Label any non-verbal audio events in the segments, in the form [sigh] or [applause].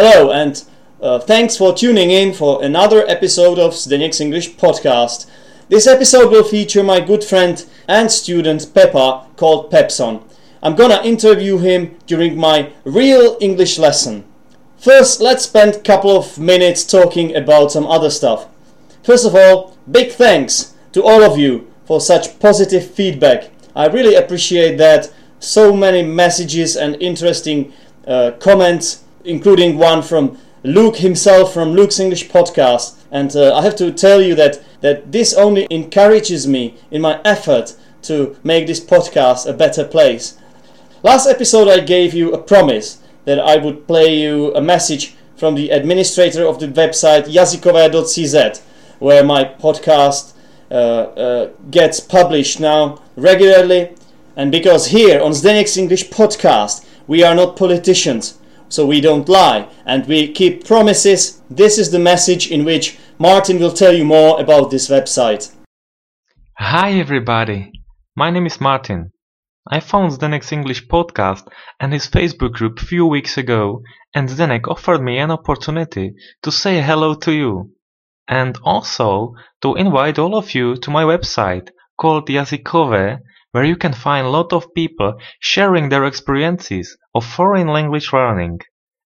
Hello, and uh, thanks for tuning in for another episode of Zdenek's English podcast. This episode will feature my good friend and student Peppa called Pepson. I'm gonna interview him during my real English lesson. First, let's spend a couple of minutes talking about some other stuff. First of all, big thanks to all of you for such positive feedback. I really appreciate that. So many messages and interesting uh, comments, including one from Luke himself from Luke's English podcast. And uh, I have to tell you that, that this only encourages me in my effort to make this podcast a better place. Last episode, I gave you a promise that I would play you a message from the administrator of the website jazykové.cz, where my podcast uh, uh, gets published now regularly. And because here on Zdenek's English podcast, we are not politicians, so we don't lie and we keep promises. This is the message in which Martin will tell you more about this website. Hi everybody, my name is Martin. I found Zdenek's English podcast and his Facebook group few weeks ago and Zdenek offered me an opportunity to say hello to you and also to invite all of you to my website called Jazykové where you can find a lot of people sharing their experiences of foreign language learning,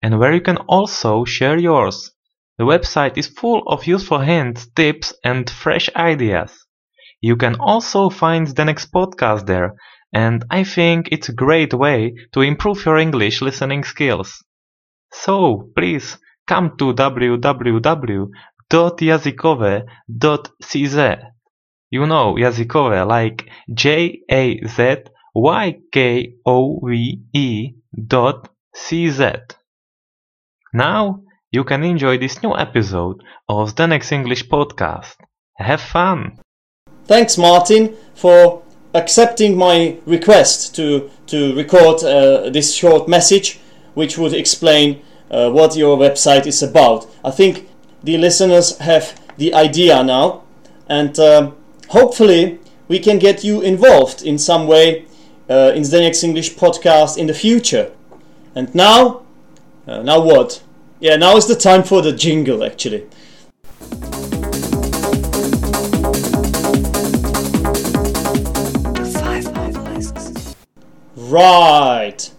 and where you can also share yours. The website is full of useful hints, tips, and fresh ideas. You can also find Zdenek's podcast there, and I think it's a great way to improve your English listening skills. So, please come to www.jazykove.cz you know jazykové like J-A-Z-Y-K-O-V-E dot C-Z. Now you can enjoy this new episode of Zdenek's English podcast. Have fun! Thanks, Martin, for accepting my request to, to record uh, this short message, which would explain uh, what your website is about. I think the listeners have the idea now, and uh, hopefully we can get you involved in some way uh, in Zdenek's English podcast in the future. And now, uh, now what? Yeah, now is the time for the jingle actually. Right,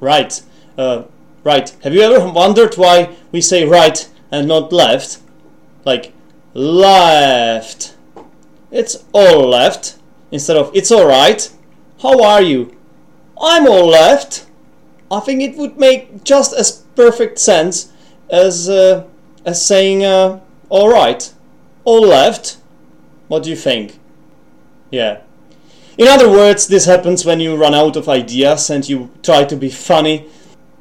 right, uh, right. Have you ever wondered why we say right and not left? Like left. It's all left instead of it's alright. How are you? I'm all left. I think it would make just as perfect sense as uh, as saying uh, all right, all left. What do you think? Yeah. In other words, this happens when you run out of ideas and you try to be funny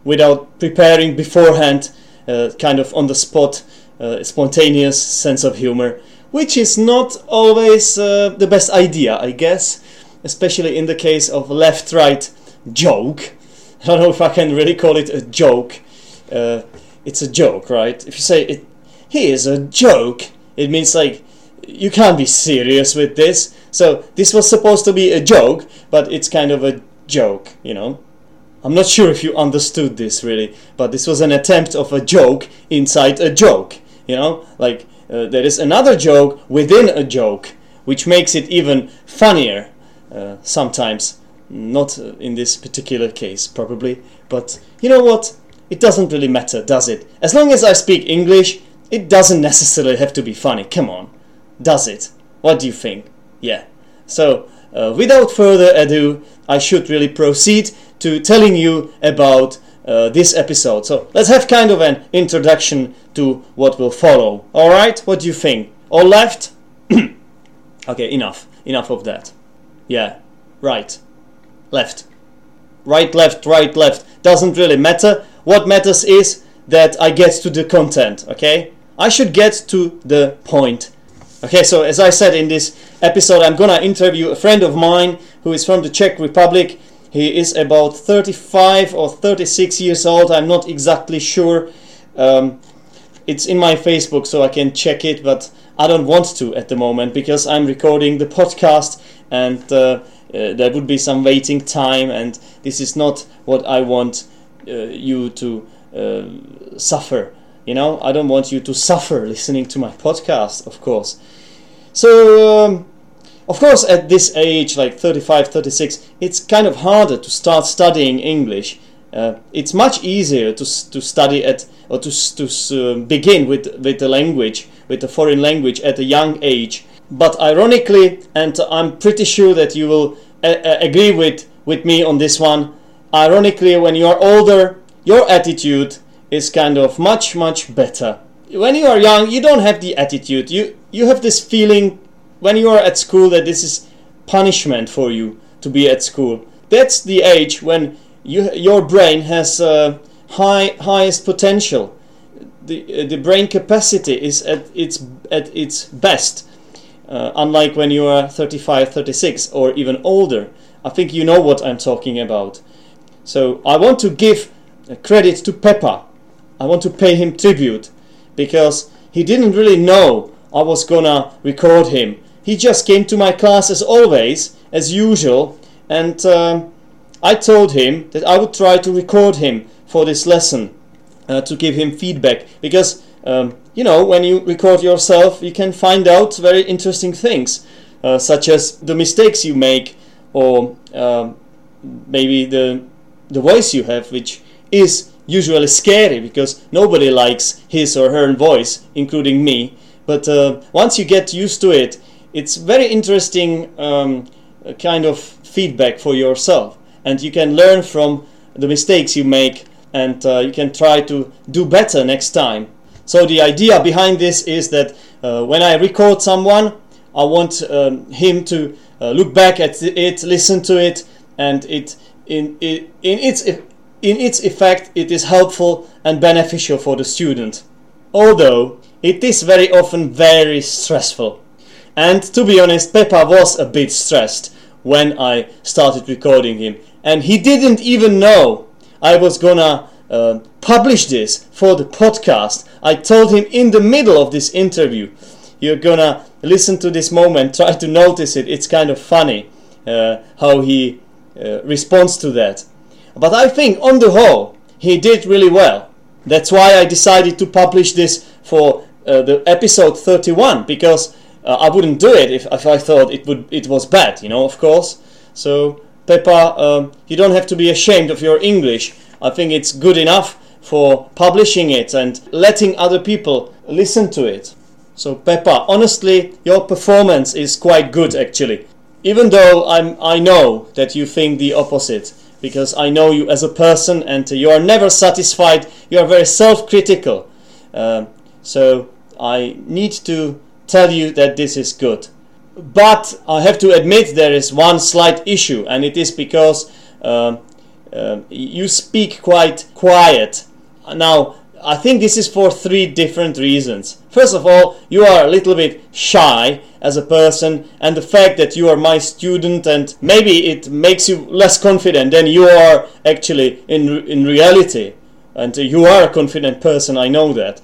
without preparing beforehand, uh, kind of on the spot, uh, spontaneous sense of humor which is not always uh, the best idea, I guess, especially in the case of left right joke. [laughs] I don't know if I can really call it a joke. Uh, it's a joke, right? If you say it, is a joke, it means like you can't be serious with this. So this was supposed to be a joke, but it's kind of a joke, you know. I'm not sure if you understood this really, but this was an attempt of a joke inside a joke, you know, like uh, there is another joke within a joke, which makes it even funnier uh, sometimes. Not uh, in this particular case, probably, but you know what? It doesn't really matter, does it? As long as I speak English, it doesn't necessarily have to be funny. Come on, does it? What do you think? Yeah. So, uh, without further ado, I should really proceed to telling you about uh, this episode. So let's have kind of an introduction to what will follow. All right, what do you think? All left? [clears throat] okay, enough. Enough of that. Yeah, right, left, right, left, right, left. Doesn't really matter. What matters is that I get to the content. Okay, I should get to the point. Okay, so as I said in this episode, I'm gonna interview a friend of mine who is from the Czech Republic he is about 35 or 36 years old. I'm not exactly sure. Um, it's in my Facebook, so I can check it, but I don't want to at the moment because I'm recording the podcast and uh, uh, there would be some waiting time, and this is not what I want uh, you to uh, suffer. You know, I don't want you to suffer listening to my podcast, of course. So, um, of course, at this age, like 35, 36, it's kind of harder to start studying English. Uh, it's much easier to, to study at or to, to uh, begin with, with the language, with a foreign language at a young age. But ironically, and I'm pretty sure that you will uh, uh, agree with, with me on this one, ironically, when you are older, your attitude is kind of much, much better. When you are young, you don't have the attitude. You, you have this feeling when you are at school that this is punishment for you to be at school. That's the age when you, your brain has uh, high highest potential. The, uh, the brain capacity is at its at its best. Uh, unlike when you are 35, 36, or even older. I think you know what I'm talking about. So I want to give credit to Peppa. I want to pay him tribute because he didn't really know I was gonna record him he just came to my class as always, as usual, and um, I told him that I would try to record him for this lesson uh, to give him feedback because um, you know when you record yourself you can find out very interesting things uh, such as the mistakes you make or um, maybe the the voice you have which is usually scary because nobody likes his or her voice including me but uh, once you get used to it it's very interesting um, kind of feedback for yourself. And you can learn from the mistakes you make and uh, you can try to do better next time. So the idea behind this is that uh, when i record someone i want um, him to uh, look back at it listen to it and it in, in, in its in its effect it is helpful and beneficial for the student. Although it is very often very stressful and to be honest, Peppa was a bit stressed when I started recording him. And he didn't even know I was gonna uh, publish this for the podcast. I told him in the middle of this interview, you're gonna listen to this moment, try to notice it. It's kind of funny uh, how he uh, responds to that. But I think on the whole, he did really well. That's why I decided to publish this for uh, the episode 31 because uh, I wouldn't do it if, if I thought it would it was bad, you know, of course. So Peppa, um, you don't have to be ashamed of your English. I think it's good enough for publishing it and letting other people listen to it. So Peppa, honestly, your performance is quite good actually. Even though I'm, I know that you think the opposite, because I know you as a person and you are never satisfied. You are very self-critical. Uh, so I need to tell you that this is good. But I have to admit there is one slight issue, and it is because uh, uh, you speak quite quiet. Now, I think this is for three different reasons. First of all, you are a little bit shy as a person, and the fact that you are my student, and maybe it makes you less confident than you are actually in in reality. And you are a confident person, I know that.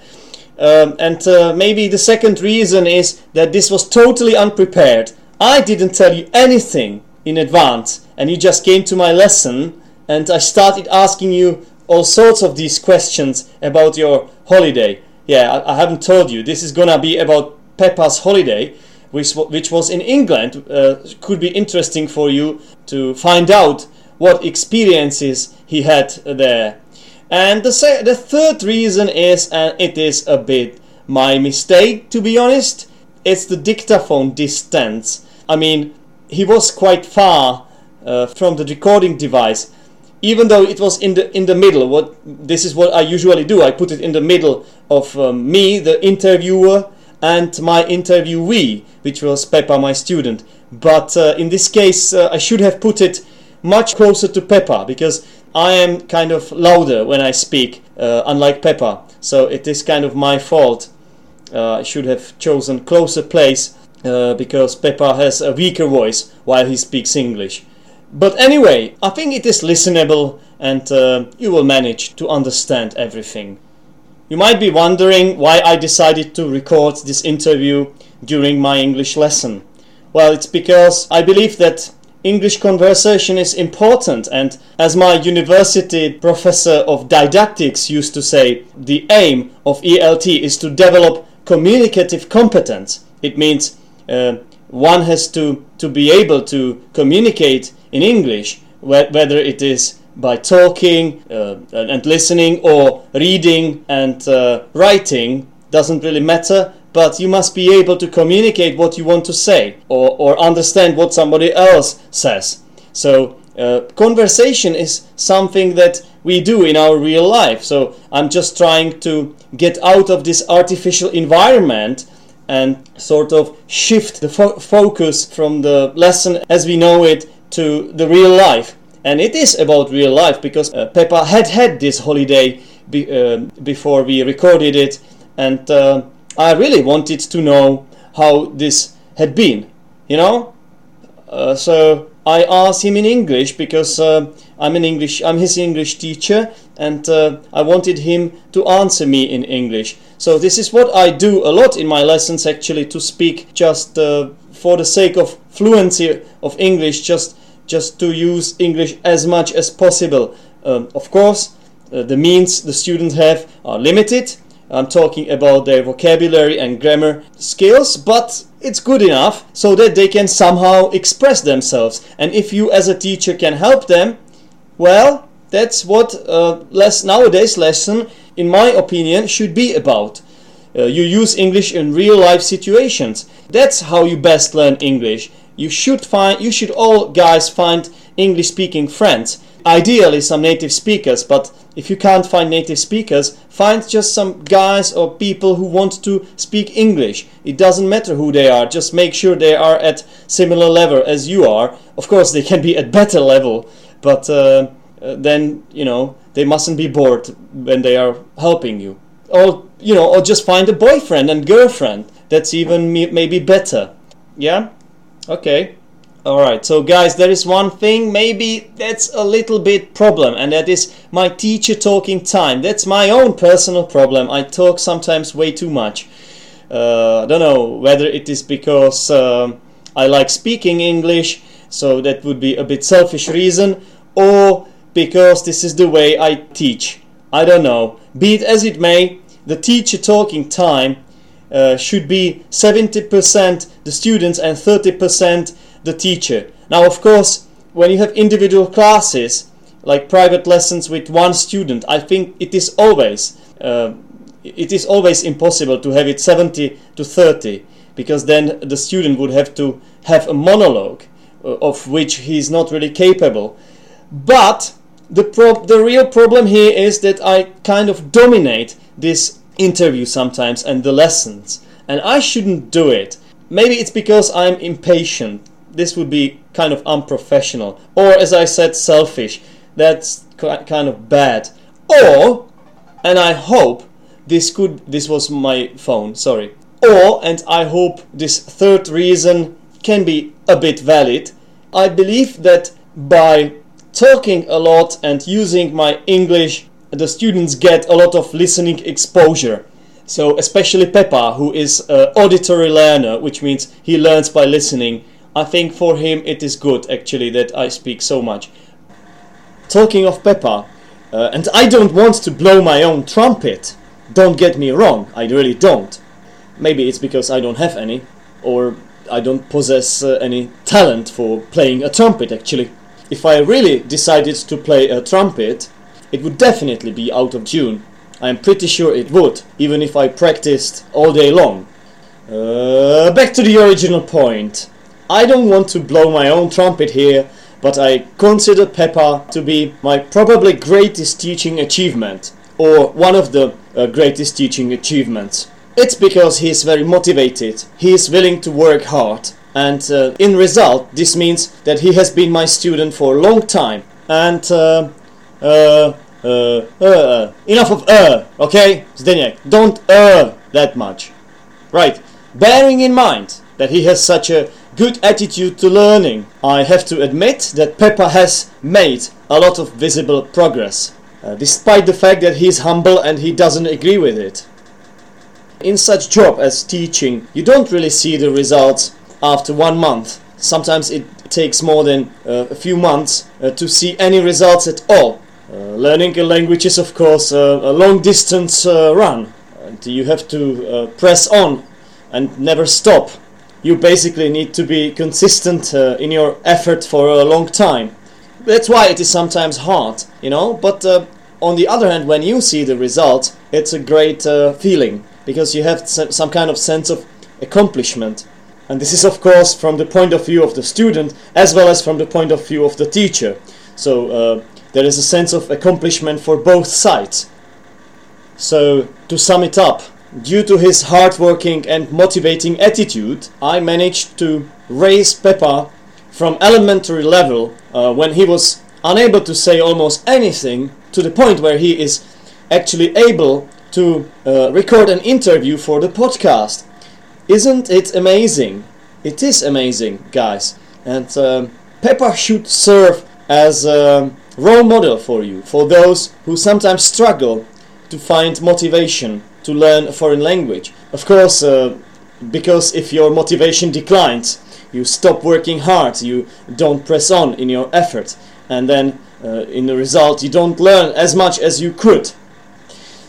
Um, and uh, maybe the second reason is that this was totally unprepared. I didn't tell you anything in advance, and you just came to my lesson, and I started asking you all sorts of these questions about your holiday. Yeah, I, I haven't told you. This is gonna be about Peppa's holiday, which which was in England. Uh, could be interesting for you to find out what experiences he had there. And the, se- the third reason is, and it is a bit my mistake to be honest, it's the dictaphone distance. I mean, he was quite far uh, from the recording device, even though it was in the in the middle. What this is what I usually do. I put it in the middle of um, me, the interviewer, and my interviewee, which was Peppa, my student. But uh, in this case, uh, I should have put it much closer to Peppa because I am kind of louder when I speak, uh, unlike Peppa. So it is kind of my fault. Uh, I should have chosen closer place uh, because Peppa has a weaker voice while he speaks English. But anyway, I think it is listenable and uh, you will manage to understand everything. You might be wondering why I decided to record this interview during my English lesson. Well, it's because I believe that English conversation is important, and as my university professor of didactics used to say, the aim of ELT is to develop communicative competence. It means uh, one has to, to be able to communicate in English, wh- whether it is by talking uh, and listening or reading and uh, writing, doesn't really matter but you must be able to communicate what you want to say or, or understand what somebody else says. So, uh, conversation is something that we do in our real life. So, I'm just trying to get out of this artificial environment and sort of shift the fo- focus from the lesson as we know it to the real life. And it is about real life because uh, Peppa had had this holiday be, uh, before we recorded it, and uh, I really wanted to know how this had been, you know. Uh, so I asked him in English because uh, I'm an English, I'm his English teacher, and uh, I wanted him to answer me in English. So this is what I do a lot in my lessons, actually, to speak just uh, for the sake of fluency of English, just just to use English as much as possible. Um, of course, uh, the means the students have are limited I'm talking about their vocabulary and grammar skills, but it's good enough so that they can somehow express themselves. And if you, as a teacher, can help them, well, that's what uh, less nowadays lesson, in my opinion, should be about. Uh, you use English in real life situations. That's how you best learn English. You should find, you should all guys find English speaking friends. Ideally, some native speakers, but if you can't find native speakers, find just some guys or people who want to speak English. It doesn't matter who they are, just make sure they are at similar level as you are. Of course, they can be at better level, but uh, uh, then you know they mustn't be bored when they are helping you. Or you know, or just find a boyfriend and girlfriend. That's even maybe better. Yeah. Okay. Alright, so guys, there is one thing, maybe that's a little bit problem, and that is my teacher talking time. That's my own personal problem. I talk sometimes way too much. Uh, I don't know whether it is because um, I like speaking English, so that would be a bit selfish reason, or because this is the way I teach. I don't know. Be it as it may, the teacher talking time uh, should be 70% the students and 30% the teacher. Now, of course, when you have individual classes, like private lessons with one student, I think it is always uh, it is always impossible to have it 70 to 30 because then the student would have to have a monologue uh, of which he is not really capable. But the the real problem here is that I kind of dominate this interview sometimes and the lessons, and I shouldn't do it. Maybe it's because I'm impatient this would be kind of unprofessional, or as I said, selfish. That's kind of bad. Or, and I hope this could, this was my phone, sorry. Or, and I hope this third reason can be a bit valid. I believe that by talking a lot and using my English, the students get a lot of listening exposure. So, especially Peppa, who is an auditory learner, which means he learns by listening I think for him it is good actually that I speak so much. Talking of Peppa, uh, and I don't want to blow my own trumpet. Don't get me wrong, I really don't. Maybe it's because I don't have any, or I don't possess uh, any talent for playing a trumpet actually. If I really decided to play a trumpet, it would definitely be out of tune. I am pretty sure it would, even if I practiced all day long. Uh, back to the original point. I don't want to blow my own trumpet here, but I consider Peppa to be my probably greatest teaching achievement, or one of the uh, greatest teaching achievements. It's because he is very motivated, he is willing to work hard, and uh, in result, this means that he has been my student for a long time. And uh, uh, uh, uh, enough of uh, okay, Zdeněk, don't uh that much. Right, bearing in mind that he has such a good attitude to learning. I have to admit that Peppa has made a lot of visible progress, uh, despite the fact that he's humble and he doesn't agree with it. In such job as teaching, you don't really see the results after one month. Sometimes it, takes more than uh, a few months uh, to see any results at all. Uh, learning a language is, of course, uh, a long distance uh, run, and you have to press on and never stop. You basically need to be consistent uh, in your effort for a long time. That's why it is sometimes hard, you know, but uh, on the other hand, when you see the result, it's a great uh, feeling because you have some kind of sense of accomplishment. And this is, of course, from the point of view of the student as well as from the point of view of the teacher. So uh, there is a sense of accomplishment for both sides. So, to sum it up, due to his hardworking and motivating attitude, I managed to raise Peppa from elementary level uh, when he was unable to say almost anything to the point where he is actually able to uh, record an interview for the podcast. Isn't it amazing? It is amazing, guys. And um, Peppa should serve as a role model for you, for those who sometimes struggle to find motivation to learn a foreign language. Of course, uh, because if your motivation declines, you stop working hard, you don't press on in your effort, and then uh, in the result, you don't learn as much as you could.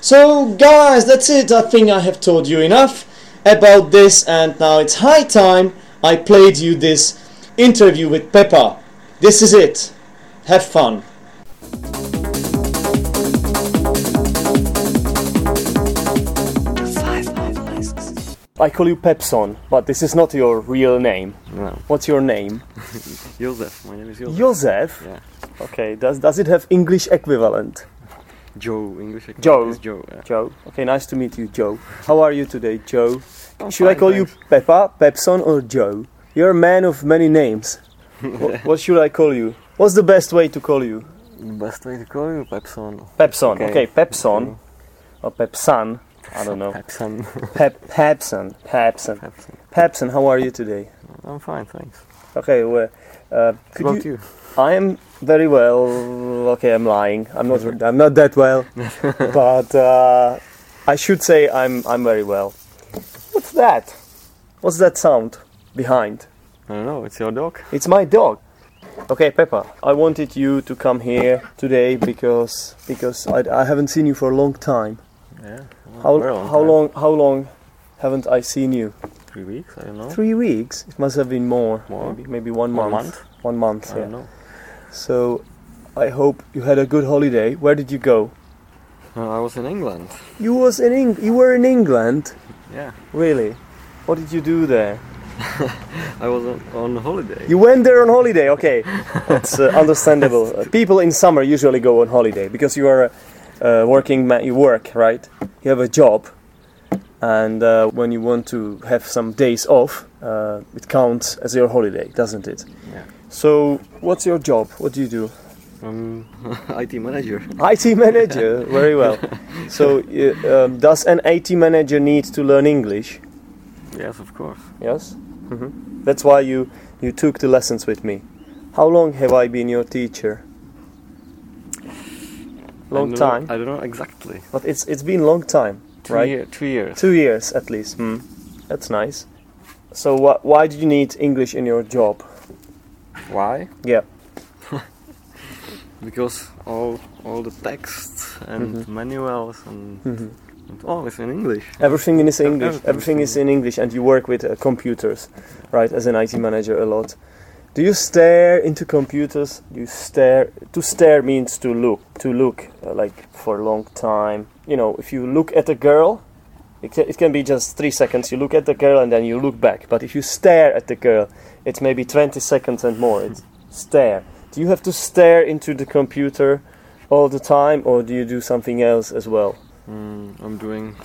So, guys, that's it. I think I have told you enough about this, and now it's high time I played you this interview with Peppa. This is it. Have fun. I call you Pepson, but this is not your real name. No. What's your name? [laughs] Joseph. My name is Joseph. Joseph. Yeah. Okay. Does does it have English equivalent? Joe. English. equivalent Joe. is Joe. Yeah. Joe. Okay. Nice to meet you, Joe. How are you today, Joe? Oh, I'm Should I fine, call you thanks. Peppa, Pepson, or Joe? You're a man of many names. [laughs] what, what should I call you? What's the best way to call you? Best way to call you Pepson. Pepson. Okay. Okay, Pepson or Pepsan. I don't know. Pepson. Pep Pepson. Pepson. Pepson. Pepson. How are you today? I'm fine, thanks. Okay. Well, uh, could about you? you? I am very well. Okay, I'm lying. I'm not. [laughs] I'm not that well. [laughs] but uh, I should say I'm. I'm very well. What's that? What's that sound behind? I don't know. It's your dog. It's my dog. Okay, Peppa. I wanted you to come here today because because I, I haven't seen you for a long time. Yeah. How long how time. long how long haven't I seen you? Three weeks. I don't know. Three weeks. It must have been more. More? Maybe maybe one One month. month? One month. I Yeah. don't know. So I hope you had a good holiday. Where did you go? Uh, I was in England. You was in Eng- you were in England. Yeah. Really? What did you do there? [laughs] I was on, on holiday. You went there on holiday. Okay, that's uh, [laughs] understandable. Uh, people in summer usually go on holiday because you are a uh, working man. You work, right? You have a job, and uh, when you want to have some days off, uh, it counts as your holiday, doesn't it? Yeah. So, what's your job? What do you do? [laughs] I'm IT manager. IT manager. Very well. [laughs] So, um, does an IT manager need to learn English? Yes, of course. Yes. hmm That's why you you took the lessons with me. How long have I been your teacher? Long know- time, I don't know exactly. but it's it's been long time, Two right? year, two years. Two years at least. Hmm. That's nice. So wh- why do you need English in your job? Why? Yeah. [laughs] Because all all the texts and Mhm. manuals and, Mhm. and all is in English. Everything is in English. everything's Everything is in- in English, and you work with uh, computers, right? As an IT manager, a lot. Do you stare into computers? Do you stare? To stare means to look. To look, uh, like for a long time. You know, if you look at a girl, it can, it can be just three seconds. You look at the girl and then you look back. But if you stare at the girl, it's maybe 20 seconds and more. It's stare. Do you have to stare into the computer all the time, or do you do something else as well? Mm, I'm doing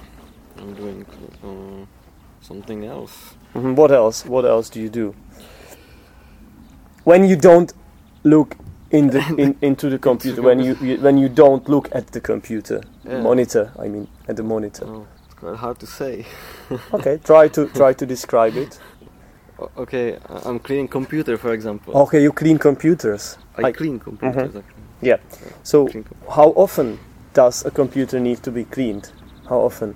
I'm doing uh, something else. Mhm, What else? What else do you do? When you don't look in the [laughs] in, into the computer, when you, you when you don't look at the computer Yeah. monitor, I mean at the monitor. Oh, it's quite hard to say. [laughs] Okay, try to try to describe it. O- okay, I- I'm cleaning computer, for example. Okay, you clean computers. I, I- clean computers. Mhm. Actually. Yeah. So how often does a computer need to be cleaned? How often?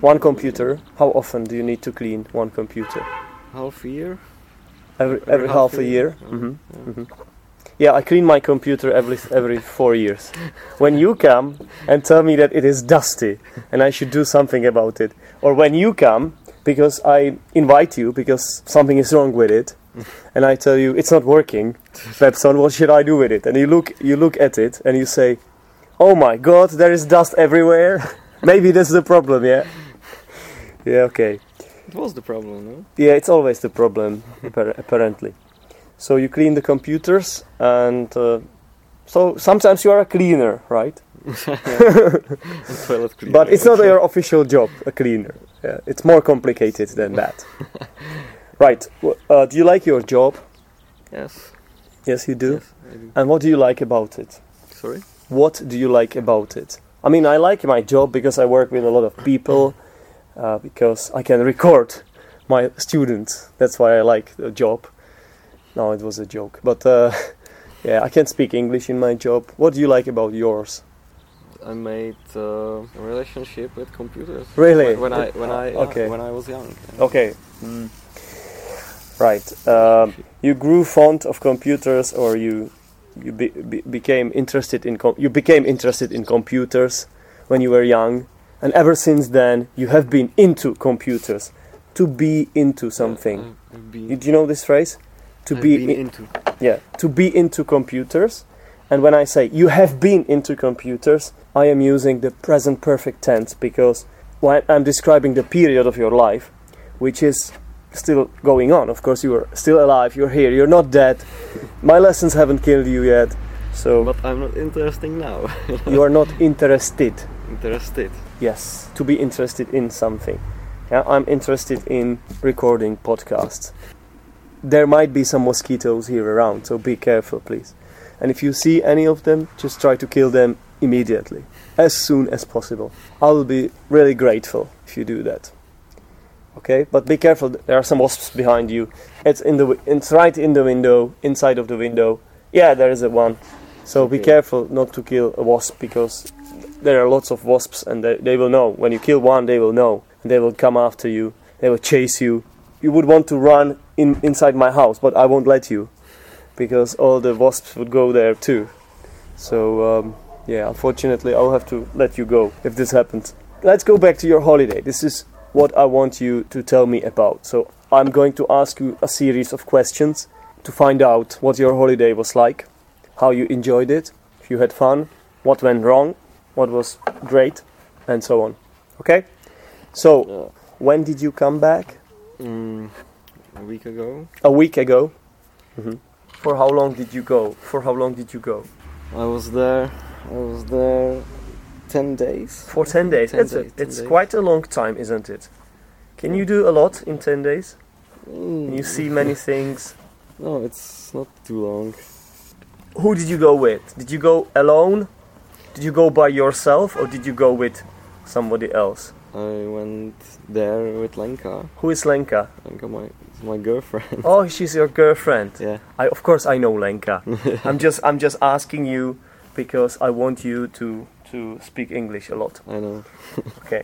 One computer. How often do you need to clean one computer? half a year. Every every half a year. hmm hmm Yeah, I clean my computer every every four years. When you come and tell me that it is dusty and I should do something about it, or when you come because I invite you because something is wrong with it, [laughs] and I tell you it's not working, Pepson, what should I do with it? And you look you look at it and you say, "Oh my God, there is dust everywhere." [laughs] Maybe that's the problem. Yeah. Yeah. Okay. It was the problem, no? Yeah, it's always the problem, [laughs] apparently. So you clean the computers, and uh, so sometimes you are a cleaner, right? [laughs] Cleaner. But it's not your official job, a cleaner. Yeah, it's more complicated than that. [laughs] right. Uh, do you like your job? Yes. Yes, you do. Yes, do. And what do you like about it? Sorry? What do you like about it? I mean, I like my job because I work with a lot of people, uh, because I can record my students. That's why I like the job. No, it was a joke. But uh, [laughs] yeah, I can't speak English in my job. What do you like about yours? I made uh, a relationship with computers. Really? When, when I when I yeah, Okay. when I was young. yeah. Okay. Right. Um, you grew fond of computers, or you you be, be, became interested in com- you became interested in computers when you were young, and ever since then you have been into computers. To be into something. Do you know this phrase? To I've be in- into. yeah, to be into computers. And when I say you have been into computers, I am using the present perfect tense because when I'm describing the period of your life, which is still going on. Of course, you are still alive, you're here, you're not dead. [laughs] My lessons haven't killed you yet, so But I'm not interesting now. you are not interested. [laughs] Interested. Yes, to be interested in something. Yeah, I'm interested in recording podcasts. There might be some mosquitoes here around, so be careful, please. And if you see any of them, just try to kill them immediately, as soon as possible. I will be really grateful if you do that. Okay, but be careful. There are some wasps behind you. It's in the. It's right in the window, inside of the window. Yeah, there is a one. So be careful not to kill a wasp because there are lots of wasps and they, they will know. When you kill one, they will know. And they will come after you. They will chase you. You would want to run in inside my house, but I won't let you because all the wasps would go there too. So um, yeah, unfortunately, I'll have to let you go if this happens. Let's go back to your holiday. This is what I want you to tell me about. So I'm going to ask you a series of questions to find out what your holiday was like, how you enjoyed it, if you had fun, what went wrong, what was great, and so on. Okay? So, Yeah. when did you come back? Mm, a week ago, A week ago. hmm For how long did you go? For how long did you go? I was there. I was there ten days. For 10 days. 10 it's a, days, 10 it's days. quite a long time, isn't it? Can you do a lot in 10 days? Mm, Can you see many [laughs] things? No, it's not too long. Who did you go with? Did you go alone? Did you go by yourself or did you go with somebody else? I went there with Lenka. Who is Lenka? Lenka, my my girlfriend. Oh, she's your girlfriend. yeah. I of course I know Lenka. [laughs] I'm just I'm just asking you because I want you to to speak English a lot. I know. [laughs] Okay.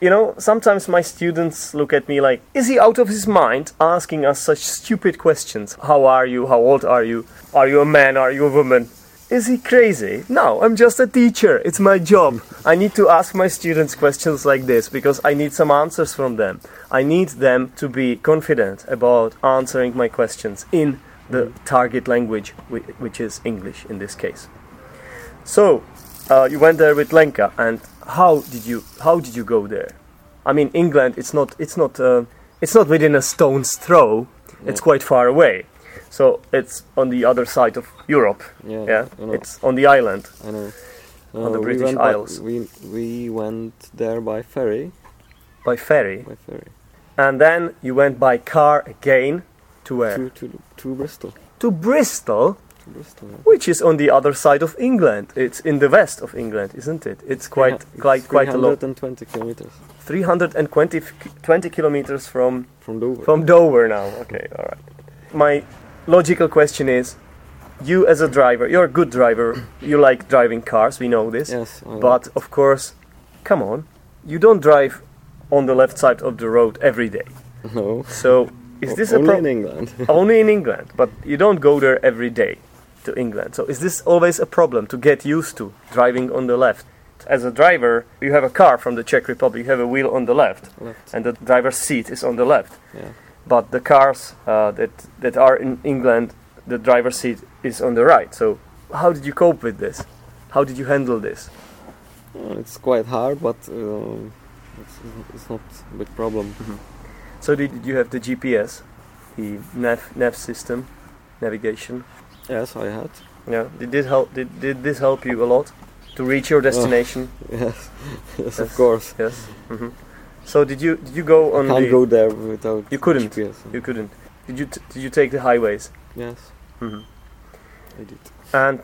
You know, sometimes my students look at me like, is he out of his mind asking us such stupid questions? How are you? How old are you? Are you a man? Are you a woman? Is he crazy? No, I'm just a teacher. It's my job. I need to ask my students questions like this because I need some answers from them. I need them to be confident about answering my questions in the target language, which is English in this case. So, uh, you went there with Lenka, and how did you how did you go there? I mean, England. It's not it's not uh, it's not within a stone's throw. It's quite far away. So it's on the other side of Europe. Yeah. Yeah, it's on the island. I know. on the Uh, we British by- Isles. we we went there by ferry. by ferry, By ferry. and then you went by car again to where? To to to Bristol. To Bristol, To Bristol. yeah. which is on the other side of England. It's in the west of England, isn't it? It's quite hu- quite quite a lot. 320 kilometers 320 20 kilometers from from Dover. From Dover now. Okay, all right. My logical question is you as a driver, you're a good driver. You like driving cars, we know this. yes. I. But of course, come on. You don't drive on the left side of the road every day. [laughs] no. So Is O- this a only pro- in England? [laughs] only in England? But you don't go there every day to England. So is this always a problem to get used to driving on the left? As a driver, you have a car from the Czech Republic. You have a wheel on the left, Left. and the driver's seat is on the left. Yeah. But the cars uh, that that are in England, the driver's seat is on the right. So how did you cope with this? How did you handle this? Uh, it's quite hard, but um, it's, it's not a big problem. So did you have the GPS, the nav nav system, navigation? Yes, I had. Yeah. Did this help? Did, did this help you a lot to reach your destination? Yes, [laughs] yes, Yes. of course. Yes. hmm So did you did you go on Can't the? go there without You couldn't. GPS. You couldn't. Did you t- did you take the highways? Yes, hmm I did. And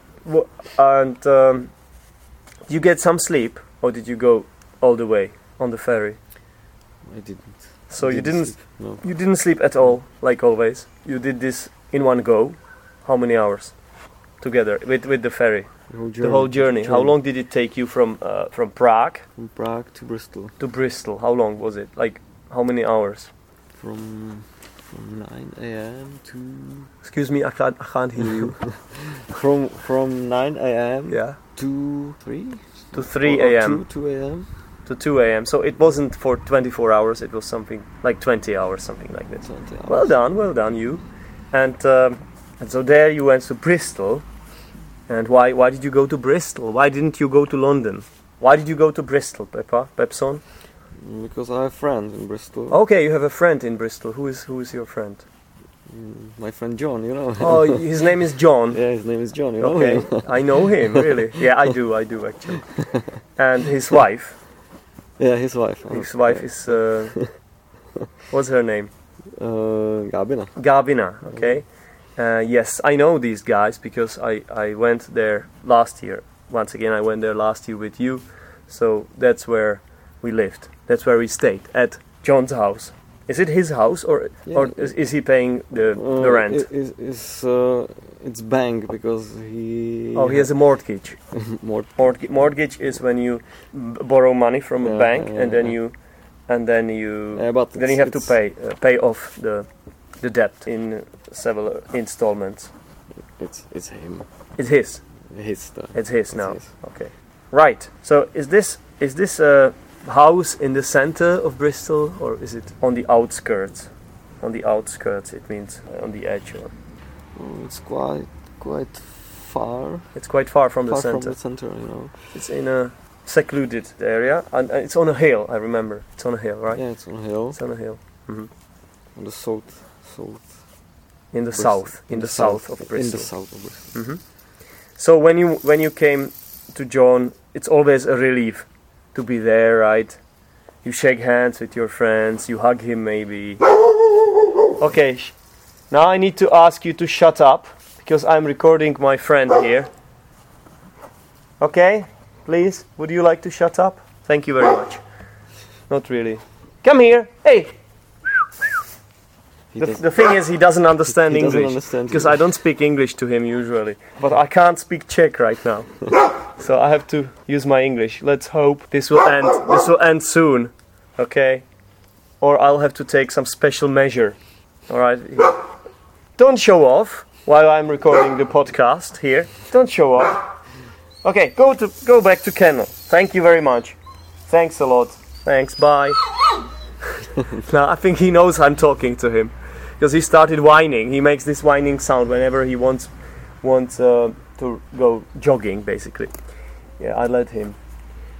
and um, did you get some sleep, or did you go all the way on the ferry? I didn't. So I you didn't sleep, No. you didn't sleep at all, like always. You did this in one go. How many hours together with with the ferry? The whole The whole journey. How long did it take you from uh, from Prague From Prague to Bristol. to Bristol? How long was it? Like how many hours? From from 9 a.m. to Excuse me, I can't I can't hear you. [laughs] from from 9 a.m. yeah. to 3 To 3 Or- or a.m. 2, 2 a.m. to 2 a.m. So it wasn't for 24 hours. It was something like 20 hours, something like that. 20 hours. Well done, well done, you. And um, and so there you went to Bristol. And why why did you go to Bristol? Why didn't you go to London? Why did you go to Bristol, Peppa, Pepson? Because I have friends in Bristol. Okay, you have a friend in Bristol. Who is who is your friend? Mm, My friend John, you know. Oh, [laughs] his name is John. yeah, his name is John. You know Okay, him. I know him really. [laughs] Yeah, I do, I do actually. And his wife. yeah, his wife. Oh, His wife is uh, [laughs] what's her name? Uh, Gabina. Gabina. Okay. Uh, yes, I know these guys because I I went there last year. Once again, I went there last year with you. So that's where we lived. That's where we stayed at John's house. Is it his house or or is, is he paying the Uh, the rent? It, it's uh, it's bank because he. oh, he has a mortgage. [laughs] Mortgage, mortgage is when you b- borrow money from a bank yeah, and then yeah. you and then you Yeah, but then you have to pay uh, pay off the the debt in several installments. It's it's him. It's his. His stuff. It's his It's now. his. Okay. Right. So is this is this a house in the center of Bristol or is it on the outskirts? On the outskirts, it means on the edge. Or Oh, it's quite quite far. it's quite far from the center. from the center, you know. It's in a secluded area and it's on a hill. I remember. It's on a hill, right? Yeah, it's on a hill It's on a hill. hmm on the south south. In the Bristol. south, in, the, south, of In Bristol. the south of Bristol. hmm So when you when you came to John, it's always a relief to be there, right? You shake hands with your friends, you hug him maybe. Okay, now I need to ask you to shut up because I'm recording my friend here. Okay, please, would you like to shut up? Thank you very much. Not really. Come here. Hey, He the, the thing is, he doesn't understand [laughs] he English because. I don't speak English to him usually. But I can't speak Czech right now, [laughs] so I have to use my English. Let's hope this will end. This will end soon, okay? Or I'll have to take some special measure. All right. Don't show off while I'm recording the podcast here. Don't show off. Okay, go to go back to kennel. Thank you very much. Thanks a lot. Thanks. Bye. [laughs] now I think he knows I'm talking to him because he started whining. He makes this whining sound whenever he wants wants uh, to go jogging, basically. Yeah, I let him.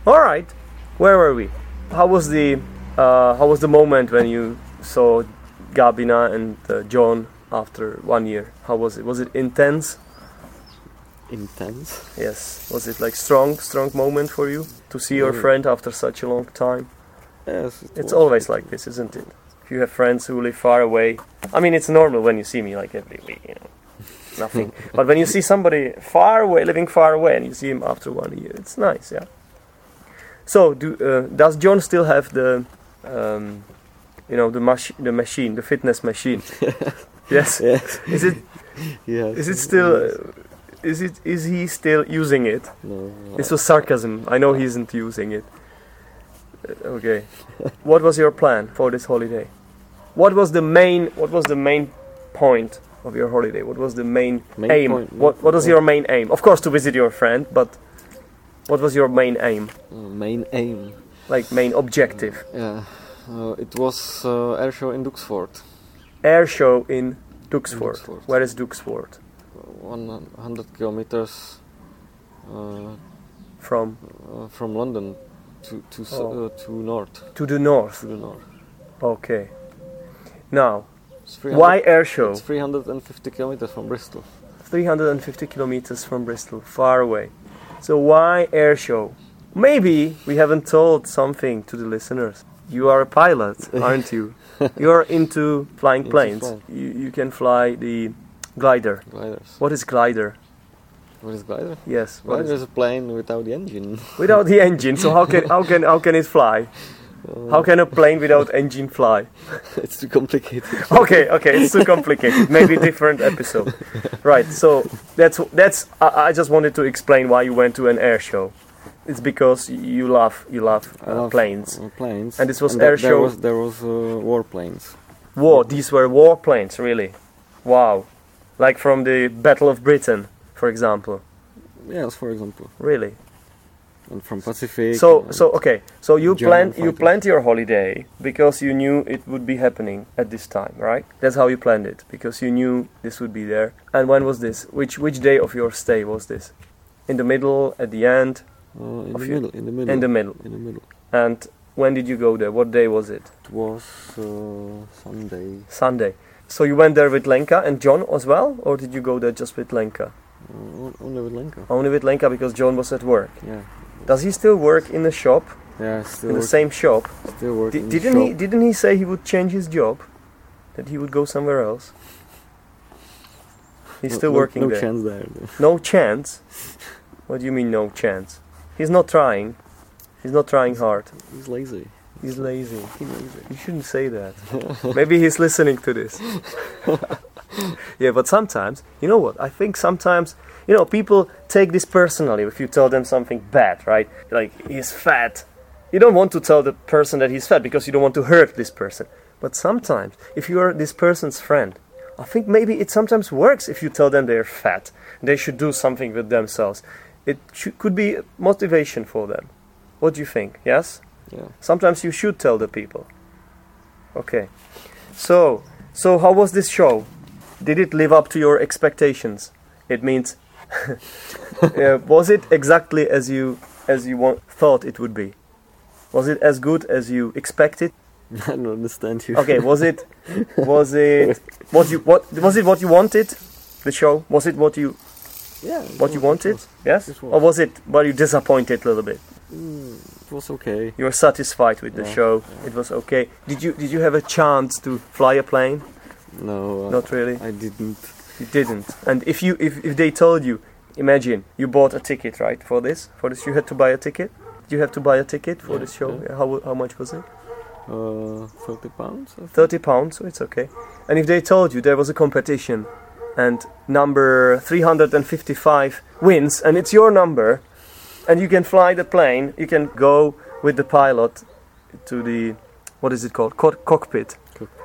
All right, where were we? How was the uh, how was the moment when you saw Gabina and uh, John after one year? How was it? Was it intense? intense. Yes. Was it like strong, strong moment for you to see your Mm. friend after such a long time? Yes, it It's always like this, isn't it? If you have friends who live far away, I mean, it's normal when you see me like every week, you know, [laughs] nothing. but when you see somebody far away, living far away, and you see him after one year, it's nice, yeah. So, do uh, does John still have the, um, you know, the mach- the machine, the fitness machine? [laughs] yes. Yes. Is it yes. is it still? Uh, is it is he still using it? No. This was sarcasm. I know he isn't using it. Uh, Okay. what was your plan for this holiday? what was the main what was the main point of your holiday? What was the main, Main aim? point, what main what was your main aim? Of course, to visit your friend, but what was your main aim? Uh, main aim. Like main objective? Yeah. Uh, it was uh, air show in Duxford. Air show in Duxford. Duxford. Where is Duxford? 100 kilometers uh, From uh, from London to to Oh. uh, to north to the north. to the north. Okay. Now, why air show? It's 350 kilometers from Bristol. 350 kilometers from Bristol, far away. So why air show? Maybe we haven't told something to the listeners. You are a pilot, [laughs] aren't you? You're into flying Into planes. flying. You, you can fly the glider. Gliders. What is glider? What is glider? Yes. What Glider is is a plane without the engine. Without the engine, so how can how can how can it fly? [laughs] How can a plane without engine fly? [laughs] it's too complicated. [laughs] okay, okay, it's too complicated. Maybe different episode. Right. So that's that's. I, I just wanted to explain why you went to an air show. It's because you love you love, uh, love, planes. uh, planes. And this was th- air there show- Was, there was uh, warplanes. War. These were warplanes, really. Wow. Like from the Battle of Britain, for example. Yes, for example, Really. and from Pacific. So so okay. So you planned you planned your holiday because you knew it would be happening at this time, right? That's how you planned it because you knew this would be there. And when was this? Which which day of your stay was this? In the middle, at the end, uh, in the middle. In the middle. in the middle. In the middle. And when did you go there? What day was it? It was uh, Sunday. Sunday. So you went there with Lenka and John as well, or did you go there just with Lenka? On- only with Lenka. Only with Lenka because John was at work. Yeah. Does he still work in the shop, Yeah, still in the same shop? still working. Di- didn't he? Didn't he say he would change his job? That he would go somewhere else? He's still working no there. chance there. [laughs] No chance. What do you mean no chance? He's not trying. He's not trying hard. He's lazy. He's lazy. He's lazy. You shouldn't say that. Maybe he's listening to this. [laughs] [laughs] yeah, but sometimes, you know what? I think sometimes, you know, people take this personally if you tell them something bad, right? Like, he's fat. You don't want to tell the person that he's fat because you don't want to hurt this person. But sometimes, if you are this person's friend, I think maybe it sometimes works if you tell them they're fat. They should do something with themselves. It should, could be motivation for them. What do you think? Yes? Yeah. Sometimes you should tell the people. Okay. So, so how was this show? Did it live up to your expectations? It means, [laughs] uh, was it exactly as you as you want, thought it would be? Was it as good as you expected? [laughs] I don't understand you. Okay. Was it was it what you what was it what you wanted? The show was it what you yeah. what you wanted? was- Yes. was. Or was it were you disappointed a little bit? mm, it was okay. You were satisfied with the Yeah, show. It was okay. Did you did you have a chance to fly a plane? No, uh, Not really. I didn't. You didn't. And if you if, if they told you, imagine you bought a ticket, right, for this? For this you had to buy a ticket? You have to buy a ticket for Yeah, this show? yeah. How how much was it? Uh, 30 pounds. 30 pounds, so it's okay. And if they told you there was a competition and number 355 wins and it's your number and you can fly the plane, you can go with the pilot to the what is it called? Co- cockpit.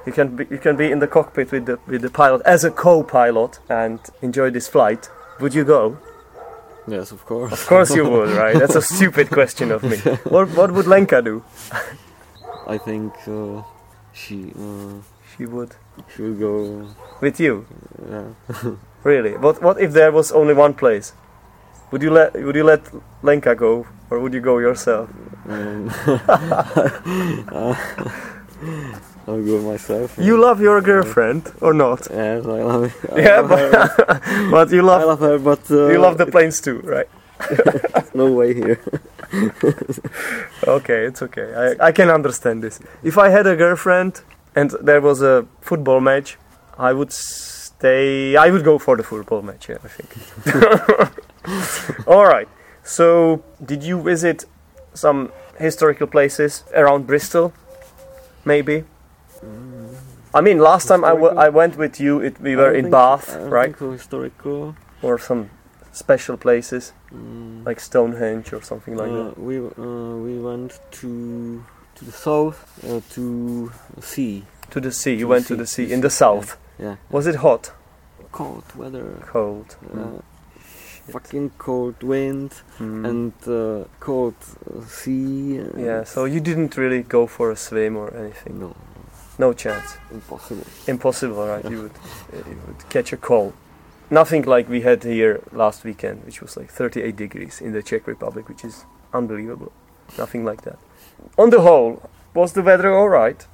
You can be, you can be in the cockpit with the with the pilot as a co-pilot and enjoy this flight. Would you go? Yes, of course. Of course you would, right? That's a [laughs] stupid question of me. What what would Lenka do? [laughs] I think uh, she uh, She would she will go. with you. Yeah. [laughs] Really? What what if there was only one place? Would you let would you let Lenka go or would you go yourself? Um, I'll go myself. You love your girlfriend or not? Yes, I love it. [laughs] I Yeah, love her. but, but you I love love her, but uh, you love the planes too, right? [laughs] no way here. [laughs] Okay, it's okay. I I can understand this. If I had a girlfriend and there was a football match, I would stay. I would go for the football match. Yeah, I think. All right. So, did you visit some historical places around Bristol? Maybe. I mean, last time I, w- I Historical? went with you, it, we were in Bath, right? historical. Or some special places Mm, like Stonehenge or something like uh, that. we uh, we went to to the south uh, to sea. To the sea. You the went to the sea in sea, the south. Yeah. Was it hot? Cold weather. Cold. Uh, fucking cold wind Mm. and uh, cold uh, sea. and- yeah. So you didn't really go for a swim or anything. No, No chance. impossible. Impossible, right? You would, uh, you would catch a cold. Nothing like we had here last weekend, which was like 38 degrees in the Czech Republic, which is unbelievable. Nothing like that. On the whole, was the weather all right?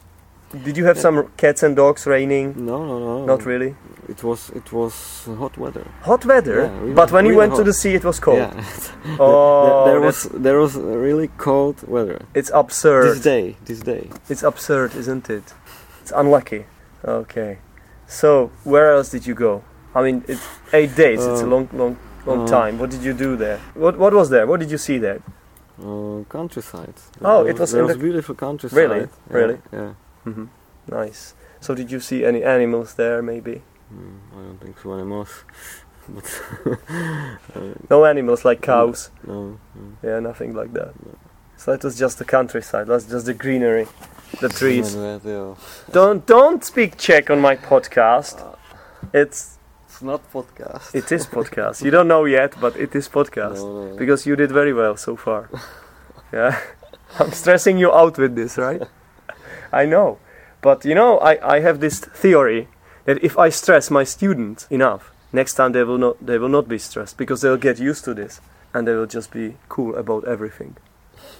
Did you have Yeah. some cats and dogs raining? No, no, no. Not really. It was it was hot weather. Hot weather, Yeah, really- but when you really went to the sea, it was cold. Yeah. [laughs] Oh, there, there was there was really cold weather. It's absurd. This day, this day. It's absurd, isn't it? It's unlucky. Okay. So, where else did you go? I mean, it's eight days. it's a Uh, long, long, long uh, time. What did you do there? What What was there? What did you see there? Uh, countryside. Oh, There it was there in was the- beautiful countryside. Really? Yeah, Really? Yeah. hmm Nice. So, did you see any animals there? Maybe Mm, I don't think so animals. [laughs] but [laughs] uh, no animals like cows. no, no. Yeah, nothing like that. No. So that was just the countryside. That's just the greenery, the trees. Don't don't speak Czech on my podcast. Uh, it's It's not podcast. it is [laughs] podcast. You don't know yet, but it is podcast. No, no. because you did very well so far. [laughs] yeah, I'm stressing you out with this, right? [laughs] I know, but you know, I, I have this theory that if I stress my students enough, next time they will not they will not be stressed because they'll get used to this and they will just be cool about everything.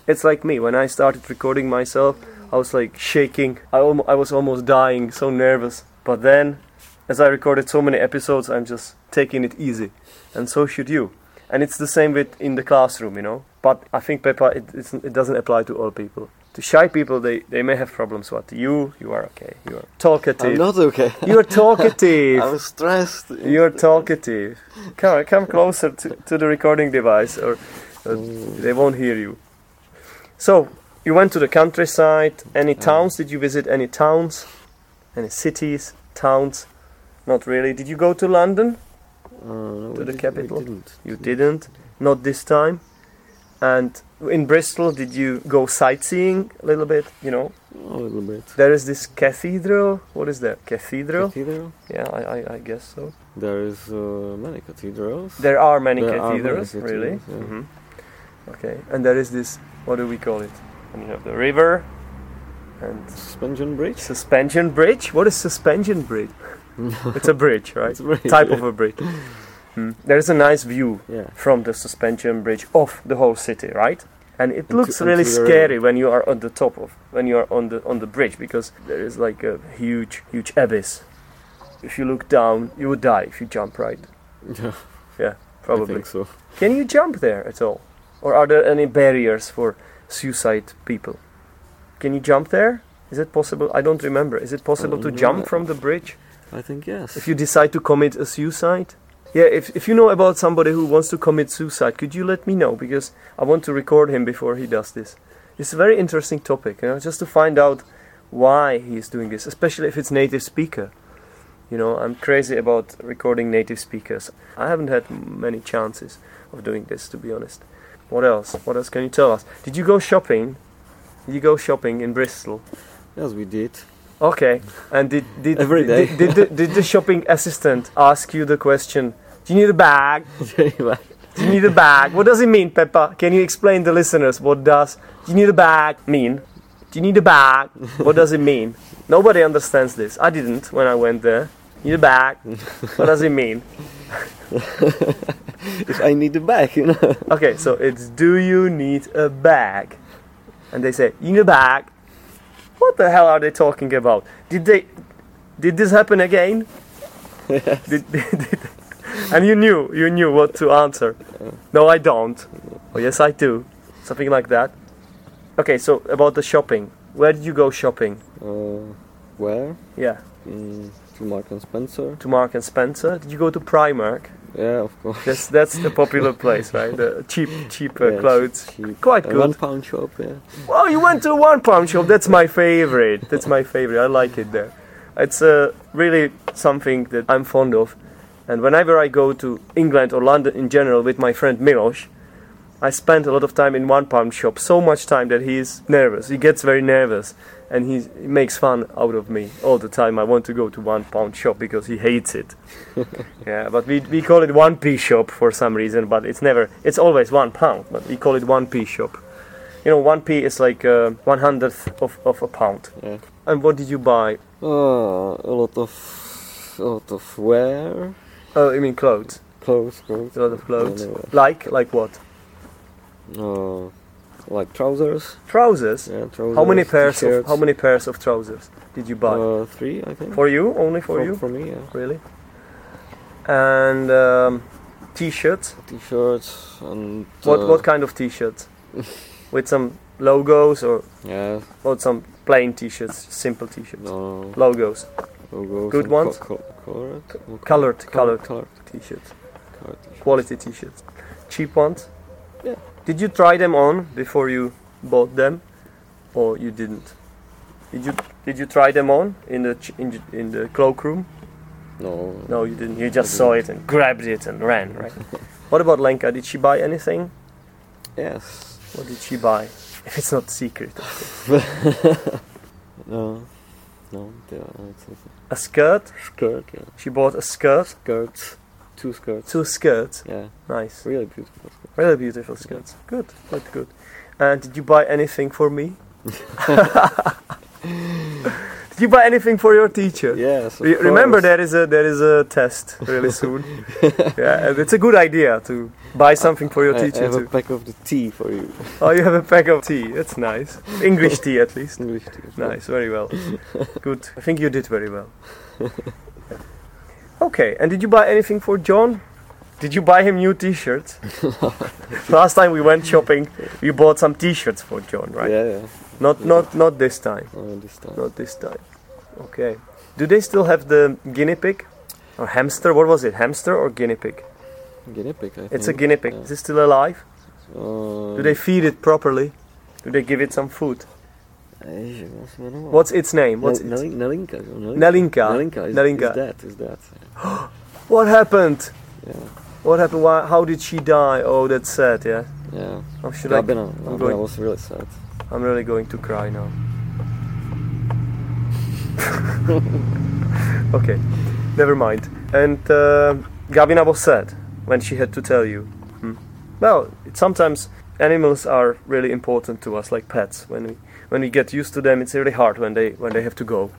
It's like me. When I started recording myself, I was like shaking. I almo- I was almost dying, so nervous. But then, as I recorded so many episodes, I'm just taking it easy, and so should you. And it's the same with in the classroom you know? But i think peppa it, it's, it doesn't apply to all people. To shy people they, they may have problems but you you are okay. You are I'm talkative not okay. you're talkative. [laughs] I'm stressed. you're talkative. Come come closer to, to the recording device or uh, they won't hear you so you went to the countryside any towns did you visit any towns any cities towns not really did you go to london Uh, no, to the did- capital? Didn't. You didn't, not this time. And in Bristol, did you go sightseeing a little bit? You know, A little bit. there is this cathedral. What is that? Cathedral? Cathedral. Yeah, I, I, I guess so. There is uh, many cathedrals. There are many There are many cathedrals, really. cathedrals, yeah. hmm Okay, and there is this. What do we call it? And you have the river and Suspension bridge. suspension bridge. What is suspension bridge? [laughs] it's a bridge, right? It's a bridge, Type yeah. of a bridge. Hmm. There is a nice view Yeah. from the suspension bridge of the whole city, right? And it Into- looks really scary when you are on the top of when you are on the on the bridge because there is like a huge huge abyss. If you look down, you would die if you jump right. [laughs] Yeah. Probably. think so. Can you jump there at all? Or are there any barriers for suicide people? Can you jump there? Is it possible? I don't remember. Is it possible Uh, to jump from the bridge? I think yes. If you decide to commit a suicide? Yeah, if, if you know about somebody who wants to commit suicide, could you let me know? Because I want to record him before he does this. It's a very interesting topic, you know, just to find out why he is doing this, especially if it's native speaker. You know, I'm crazy about recording native speakers. I haven't had many chances of doing this, to be honest. What else? What else can you tell us? Did you go shopping? Did you go shopping in Bristol? yes, we did. Okay. And did did [laughs] Every day. did, did, the, did the shopping assistant ask you the question? Do you need a bag? [laughs] Do you need a bag? What does it mean, Peppa? Can you explain to listeners what does do you need a bag mean? Do you need a bag? What does it mean? Nobody understands this. I didn't when I went there. Need a bag? [laughs] What does it mean? if I need the bag, you know. Okay, so it's do you need a bag? And they say, You need a bag? What the hell are they talking about? Did they did this happen again? Did, [laughs] did, did- and you knew you knew what to answer. No, I don't. Oh yes I do. Something like that. Okay, so about the shopping. Where did you go shopping? Uh, where? Yeah. Mm, to Mark and Spencer. To Mark and Spencer? Did you go to Primark? Yeah, of course. That's that's the popular place, [laughs] right? The cheap cheap uh, Yeah, clothes. cheap. Quite A good. one pound shop, yeah. Well, you went to a one pound shop. That's my favorite. That's my favorite. I like it there. It's uh, really something that I'm fond of. And whenever I go to England or London in general with my friend Milos, I spend a lot of time in one pound shop, so much time that he's nervous. He gets very nervous and he, he makes fun out of me all the time. I want to go to one pound shop because he hates it. [laughs] yeah, but we, we call it one p shop for some reason, but it's never, it's always one pound, but we call it one p shop. You know, one p is like uh, one hundredth of, of a pound. Yeah. And what did you buy? Uh, a lot of, a lot of wear, Oh, I mean clothes. clothes, clothes. A lot of clothes. Anyway. Like, like what? Uh, like trousers. Trousers. Yeah, trousers. How many pairs of how many pairs of trousers did you buy? Uh, three, I think. for you, only for for, you, For me, yeah. really? And um, t-shirts. T-shirts and. What uh, what kind of t-shirts? [laughs] With some logos or Yeah. or some plain t-shirts, simple t-shirts. No. Logos, Logos Good ones? Co- co- colored. Colored, colored Colored. t-shirts, colored t-shirts. quality t-shirts, cheap ones. Yeah. Did you try them on before you bought them, or you didn't? Did you did you try them on in the ch- in, in the cloakroom? No. No, you didn't. You just saw it and grabbed it and ran, right? [laughs] what about Lenka? Did she buy anything? Yes. What did she buy? If it's not secret. [laughs] No. No. Yeah, it's a A skirt. skirt. Yeah. She bought a skirt. Skirts. Two skirts. Two skirts. Yeah. Nice. Really beautiful. skirt. Really beautiful skirts. Good. Quite Good. And did you buy anything for me? [laughs] did you buy anything for your teacher? Yes. Re- remember course. there is a there is a test really [laughs] soon. yeah, and it's a good idea to buy something for your I, I teacher have a pack of the tea for you. Oh, you have a pack of tea. That's nice. English tea at least. English tea. Nice, very well. Good. I think you did very well. [laughs] Okay, and did you buy anything for John? Did you buy him new t-shirts? [laughs] Last time we went shopping, you bought some t-shirts for John, right? Yeah, yeah. Not not not this time. Oh, this time. Not this time. Okay. Do they still have the guinea pig? Or hamster? What was it? Hamster or guinea pig? Guinea pig, I It's a guinea pig. Yeah. Is it still alive? Uh, Do they feed it properly? Do they give it some food? Eh, what's the name? What's its name? What's Nel- its Nel- Nelinka. Nelinka. Nelinka. Is, Nelinka. is that? Is that? [gasps] What happened? Yeah. What happened? Why, how did she die? Oh, that's sad. Yeah. Yeah. Oh, should I? Gabina going- was really sad. I'm really going to cry now. [laughs] okay, never mind. And uh, Gabina was sad when she had to tell you. Hmm. Well, sometimes animals are really important to us, like pets. When we when we get used to them, it's really hard when they when they have to go.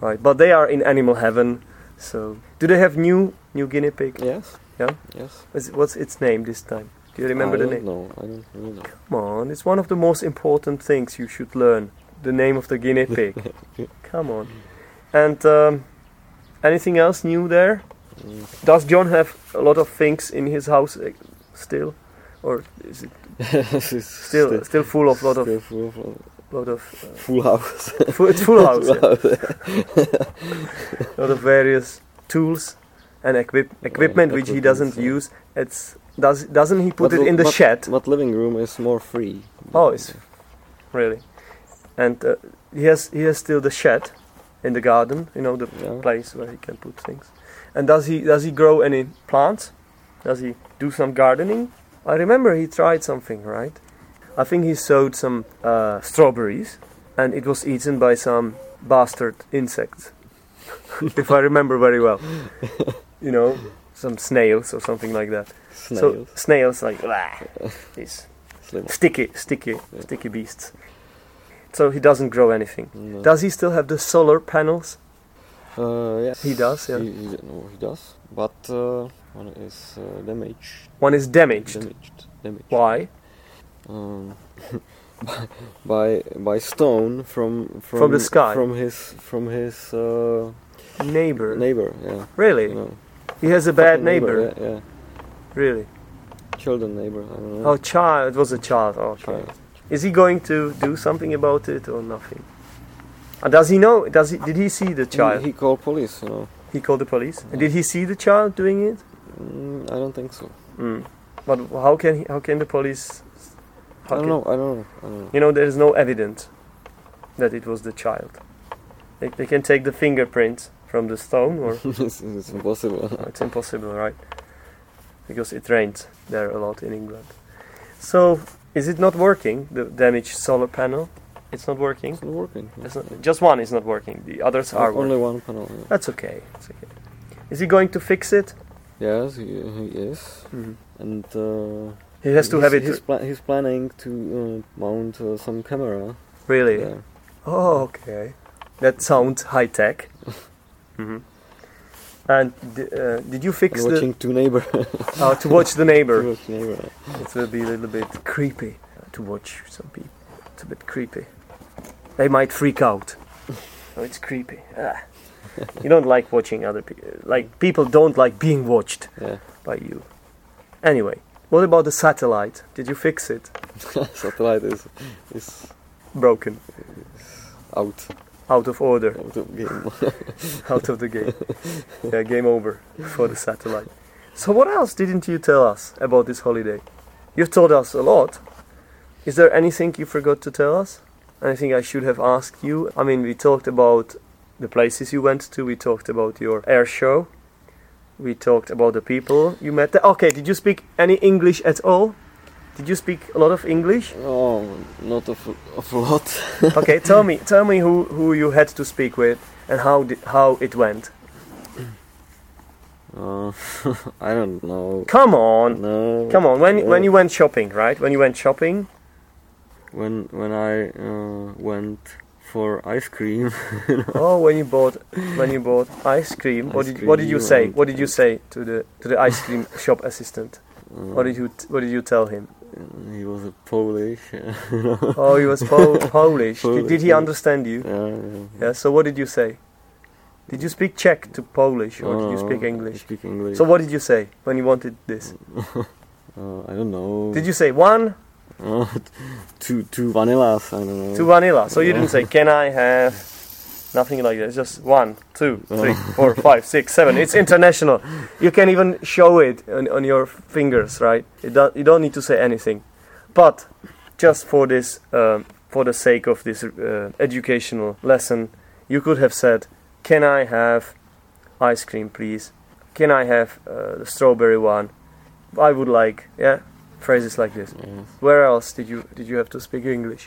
Right, but they are in animal heaven. So, do they have new new guinea pig? Yes. Yeah? Yes. Is- What's its name this time? Do you remember I the name? know. I don't really know. Come on, it's one of the most important things you should learn. The name of the guinea [laughs] pig. [laughs] Come on. And um, anything else new there? Mm. Does John have a lot of things in his house uh, still, or is it [laughs] It's still still full of lot of still full of lot of uh, full house. [laughs] full, it's full [laughs] house, Full yeah. house. [laughs] lot of various tools and equip equipment which he doesn't yeah. use. It's does doesn't he put But it in the but- shed? But living room is more free. Oh, it's really, and uh, he has he has still the shed in the garden. You know the Yeah. place where he can put things. And does he does he grow any plants? Does he do some gardening? I remember he tried something, right? I think he sowed some uh, strawberries, and it was eaten by some bastard insects, [laughs] if I remember very well. You know, some snails or something like that. So Snails. snails like [laughs] these sticky, sticky, Yeah. sticky beasts. So he doesn't grow anything. No. Does he still have the solar panels? Uh, yes. He does, yeah. He, he, no, he does. But uh, one is uh, damaged. One is damaged. Damaged. Damaged. Why? Um, [laughs] by by stone from from From the sky. from his from his uh, Neighbor. neighbor. Yeah. really? Know, He has a bad fucking neighbor. Yeah, yeah. Really? Children neighbor. I don't know. Oh, child. It was a child. Okay. Child. Is he going to do something about it or nothing? And does he know? Does he? Did he see the child? He, he called police. You know. He called the police. And did he see the child doing it? Mm, I don't think so. Mm. But how can he, how can the police? I don't know. I don't know. I don't know. You know, there is no evidence that it was the child. They, they can take the fingerprints from the stone, or [laughs] it's, it's impossible. [laughs] it's impossible, right? Because it rains there a lot in England. So, is it not working? The damaged solar panel? It's not working. It's not working. It's not, just one is not working. The others are only one panel. yeah. That's okay. It's okay. Is he going to fix it? Yes, he, he is, and uh, He has to he's, have it. He's, pla- he's planning to uh, mount uh, some camera. really? there. Oh, okay. That sounds high tech. [laughs] hmm And d- uh, did you fix the watching two neighbor. uh, [laughs] to watch the neighbor? [laughs] to watch neighbor. It will be a little bit creepy uh, to watch some people. It's a bit creepy. They might freak out. Oh, it's creepy. Ah. you don't like watching other people. Like people don't like being watched Yeah. by you. Anyway, what about the satellite? Did you fix it? [laughs] Satellite is is Broken, out out of order, Out of the game. [laughs] out of the game. yeah, game over for the satellite. So what else didn't you tell us about this holiday? You've told us a lot. Is there anything you forgot to tell us? Anything I should have asked you? I mean, we talked about the places you went to. We talked about your air show. We talked about the people you met. there. Okay, did you speak any English at all? Did you speak a lot of English? oh, not of of a lot. [laughs] okay, tell me, tell me who, who you had to speak with and how did, how it went. Uh, [laughs] I don't know. Come on, No. come on. When when you went shopping, right? When you went shopping, when when I uh, went for ice cream. [laughs] oh, when you bought when you bought ice cream, what Ice did what did you say? What did you say to the to the ice cream [laughs] shop assistant? uh, What did you t- what did you tell him? He was a Polish. [laughs] Oh, he was po- Polish. Did, did he understand you? yeah, yeah. Yeah. So what did you say? Did you speak Czech to Polish or did you speak I English? speak English. So what did you say when you wanted this? Uh, I don't know. Did you say one, Uh, [laughs] two two vanillas. I don't know. two vanilla? So you didn't say can I have nothing like that. It's just one, two, [laughs] three, four, five, six, seven. It's international. You can even show it on, on your fingers, right? It do, you don't need to say anything. But just for this, um, for the sake of this uh, educational lesson, you could have said, "Can I have ice cream, please? Can I have uh, the strawberry one? I would like." Yeah, phrases like this. Yes. Where else did you did you have to speak English?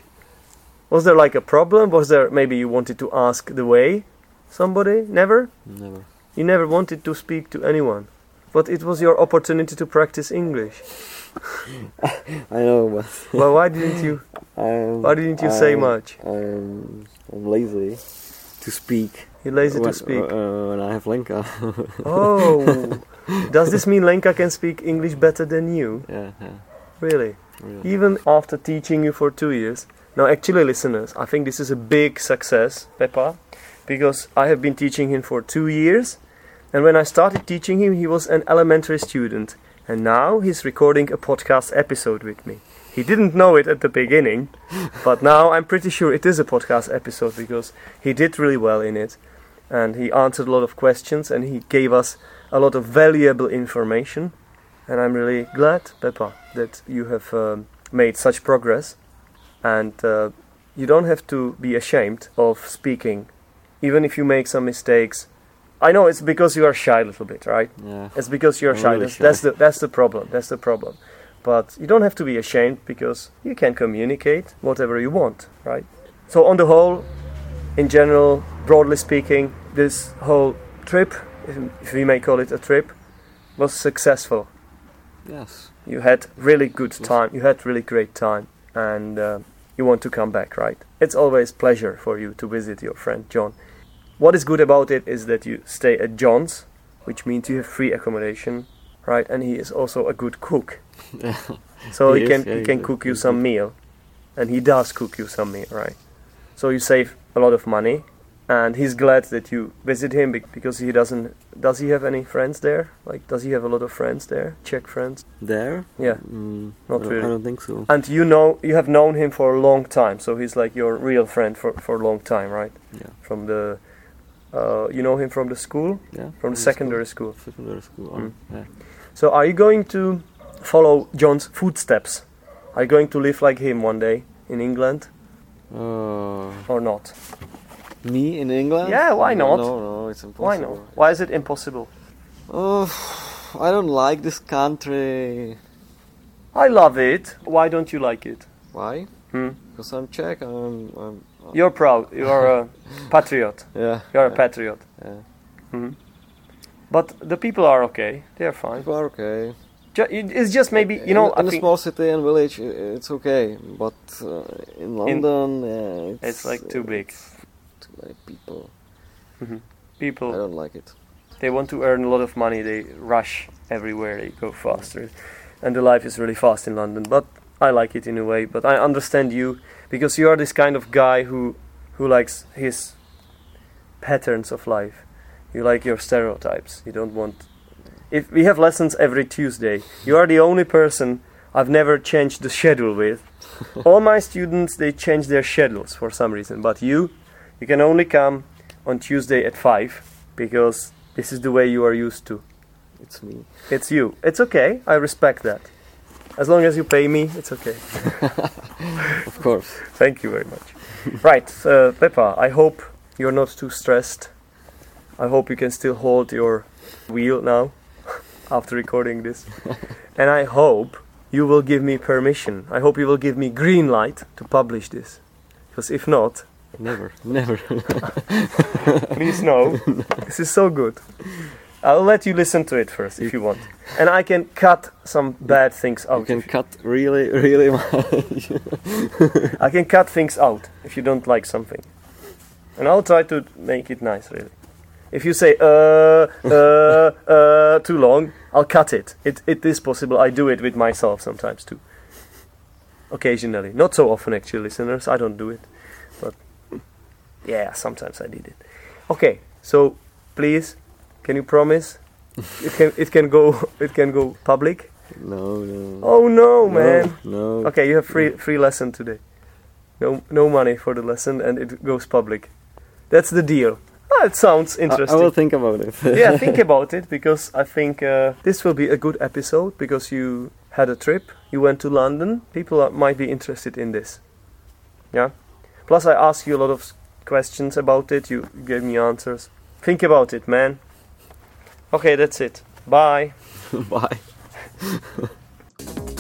Was there like a problem? Was there maybe you wanted to ask the way? Somebody? Never? Never. You never wanted to speak to anyone. But it was your opportunity to practice English. [laughs] I know, but [laughs] well, why didn't you [laughs] why didn't you say I'm- much? I'm, I'm lazy to speak. You're lazy when, to speak. Uh, when I have Lenka. Oh. Does this mean Lenka can speak English better than you? yeah, yeah. Really? Really. Even after teaching you for two years. Now, actually, listeners, I think this is a big success, Peppa, because I have been teaching him for two years. And when I started teaching him, he was an elementary student. And now he's recording a podcast episode with me. He didn't know it at the beginning, [laughs] but now I'm pretty sure it is a podcast episode because he did really well in it. And he answered a lot of questions and he gave us a lot of valuable information. And I'm really glad, Peppa, that you have um, made such progress. And uh, you don't have to be ashamed of speaking, even if you make some mistakes. I know it's because you are shy a little bit, right? Yeah. It's because you're shy. really That's, that's the that's the problem. That's the problem. But you don't have to be ashamed because you can communicate whatever you want, right? So on the whole, in general, broadly speaking, this whole trip, if we may call it a trip, was successful. Yes. You had really good time. You had really great time, and uh, you want to come back, right? It's always pleasure for you to visit your friend John. What is good about it is that you stay at John's, which means you have free accommodation, right? And he is also a good cook, [laughs] so he, He is, can yeah, he he's can cook you some meal, and he does cook you some meal, right? So you save a lot of money, and he's glad that you visit him because he doesn't. Does he have any friends there? Like, does he have a lot of friends there? Czech friends? There? Yeah. Mm, Not I really. I don't think so. And you know you have known him for a long time, so he's like your real friend for, for a long time, right? Yeah. From the uh, you know him from the school, Yeah. from the secondary school. Secondary school. Mm. um, Yeah. So are you going to follow John's footsteps? Are you going to live like him one day in England Uh, or not? Me in England? Yeah, why No, not? No, no, it's impossible. Why not? Why is it impossible? Oh, I don't like this country. I love it. Why don't you like it? Why? Hmm? Because I'm Czech. I'm. I'm You're proud. You're a [laughs] patriot. yeah. You're a patriot. Yeah. Mhm. But the people are okay. They're fine. People are okay. Ju- It's just maybe you know. in, in a small city and village, it's okay. But uh, in London, yeah, it's, it's like too big. Too many mm-hmm. people. I People don't like it. they want to earn a lot of money. They rush everywhere. They go faster, and the life is really fast in London. But I like it in a way. But I understand you because you are this kind of guy who who likes his patterns of life. You like your stereotypes. You don't want. If we have lessons every Tuesday, you are the only person I've never changed the schedule with. [laughs] All my students they change their schedules for some reason, but you, you can only come on Tuesday at five because this is the way you are used to. It's me. It's you. It's okay. I respect that. As long as you pay me, it's okay. [laughs] Of course. Thank you very much. right, uh, Peppa, I hope you're not too stressed. I hope you can still hold your wheel now [laughs] after recording this. [laughs] and I hope you will give me permission. I hope you will give me green light to publish this. Because if not, Never. Never. [laughs] please no. this is so good. I'll let you listen to it first if you want. And I can cut some bad things out. you can cut really, really much. [laughs] I can cut things out if you don't like something. And I'll try to make it nice, really. If you say, uh, uh, uh, too long, I'll cut it. It, it is possible. I do it with myself sometimes too. Occasionally. Not so often, actually, listeners. I don't do it. Yeah, sometimes I did it. Okay, so please, can you promise? [laughs] it can it can go [laughs] it can go public. no, no. Oh no, man. No. Okay, you have free free lesson today. No no money for the lesson and it goes public. That's the deal. Ah, it sounds I, I interesting. will think about it. [laughs] yeah, think about it because I think uh, this will be a good episode because you had a trip, you went to London. People are, might be interested in this. Yeah. Plus, I asked you a lot of questions about it. You gave me answers. Think about it, man. Okay, that's it. Bye. [laughs] Bye. [laughs]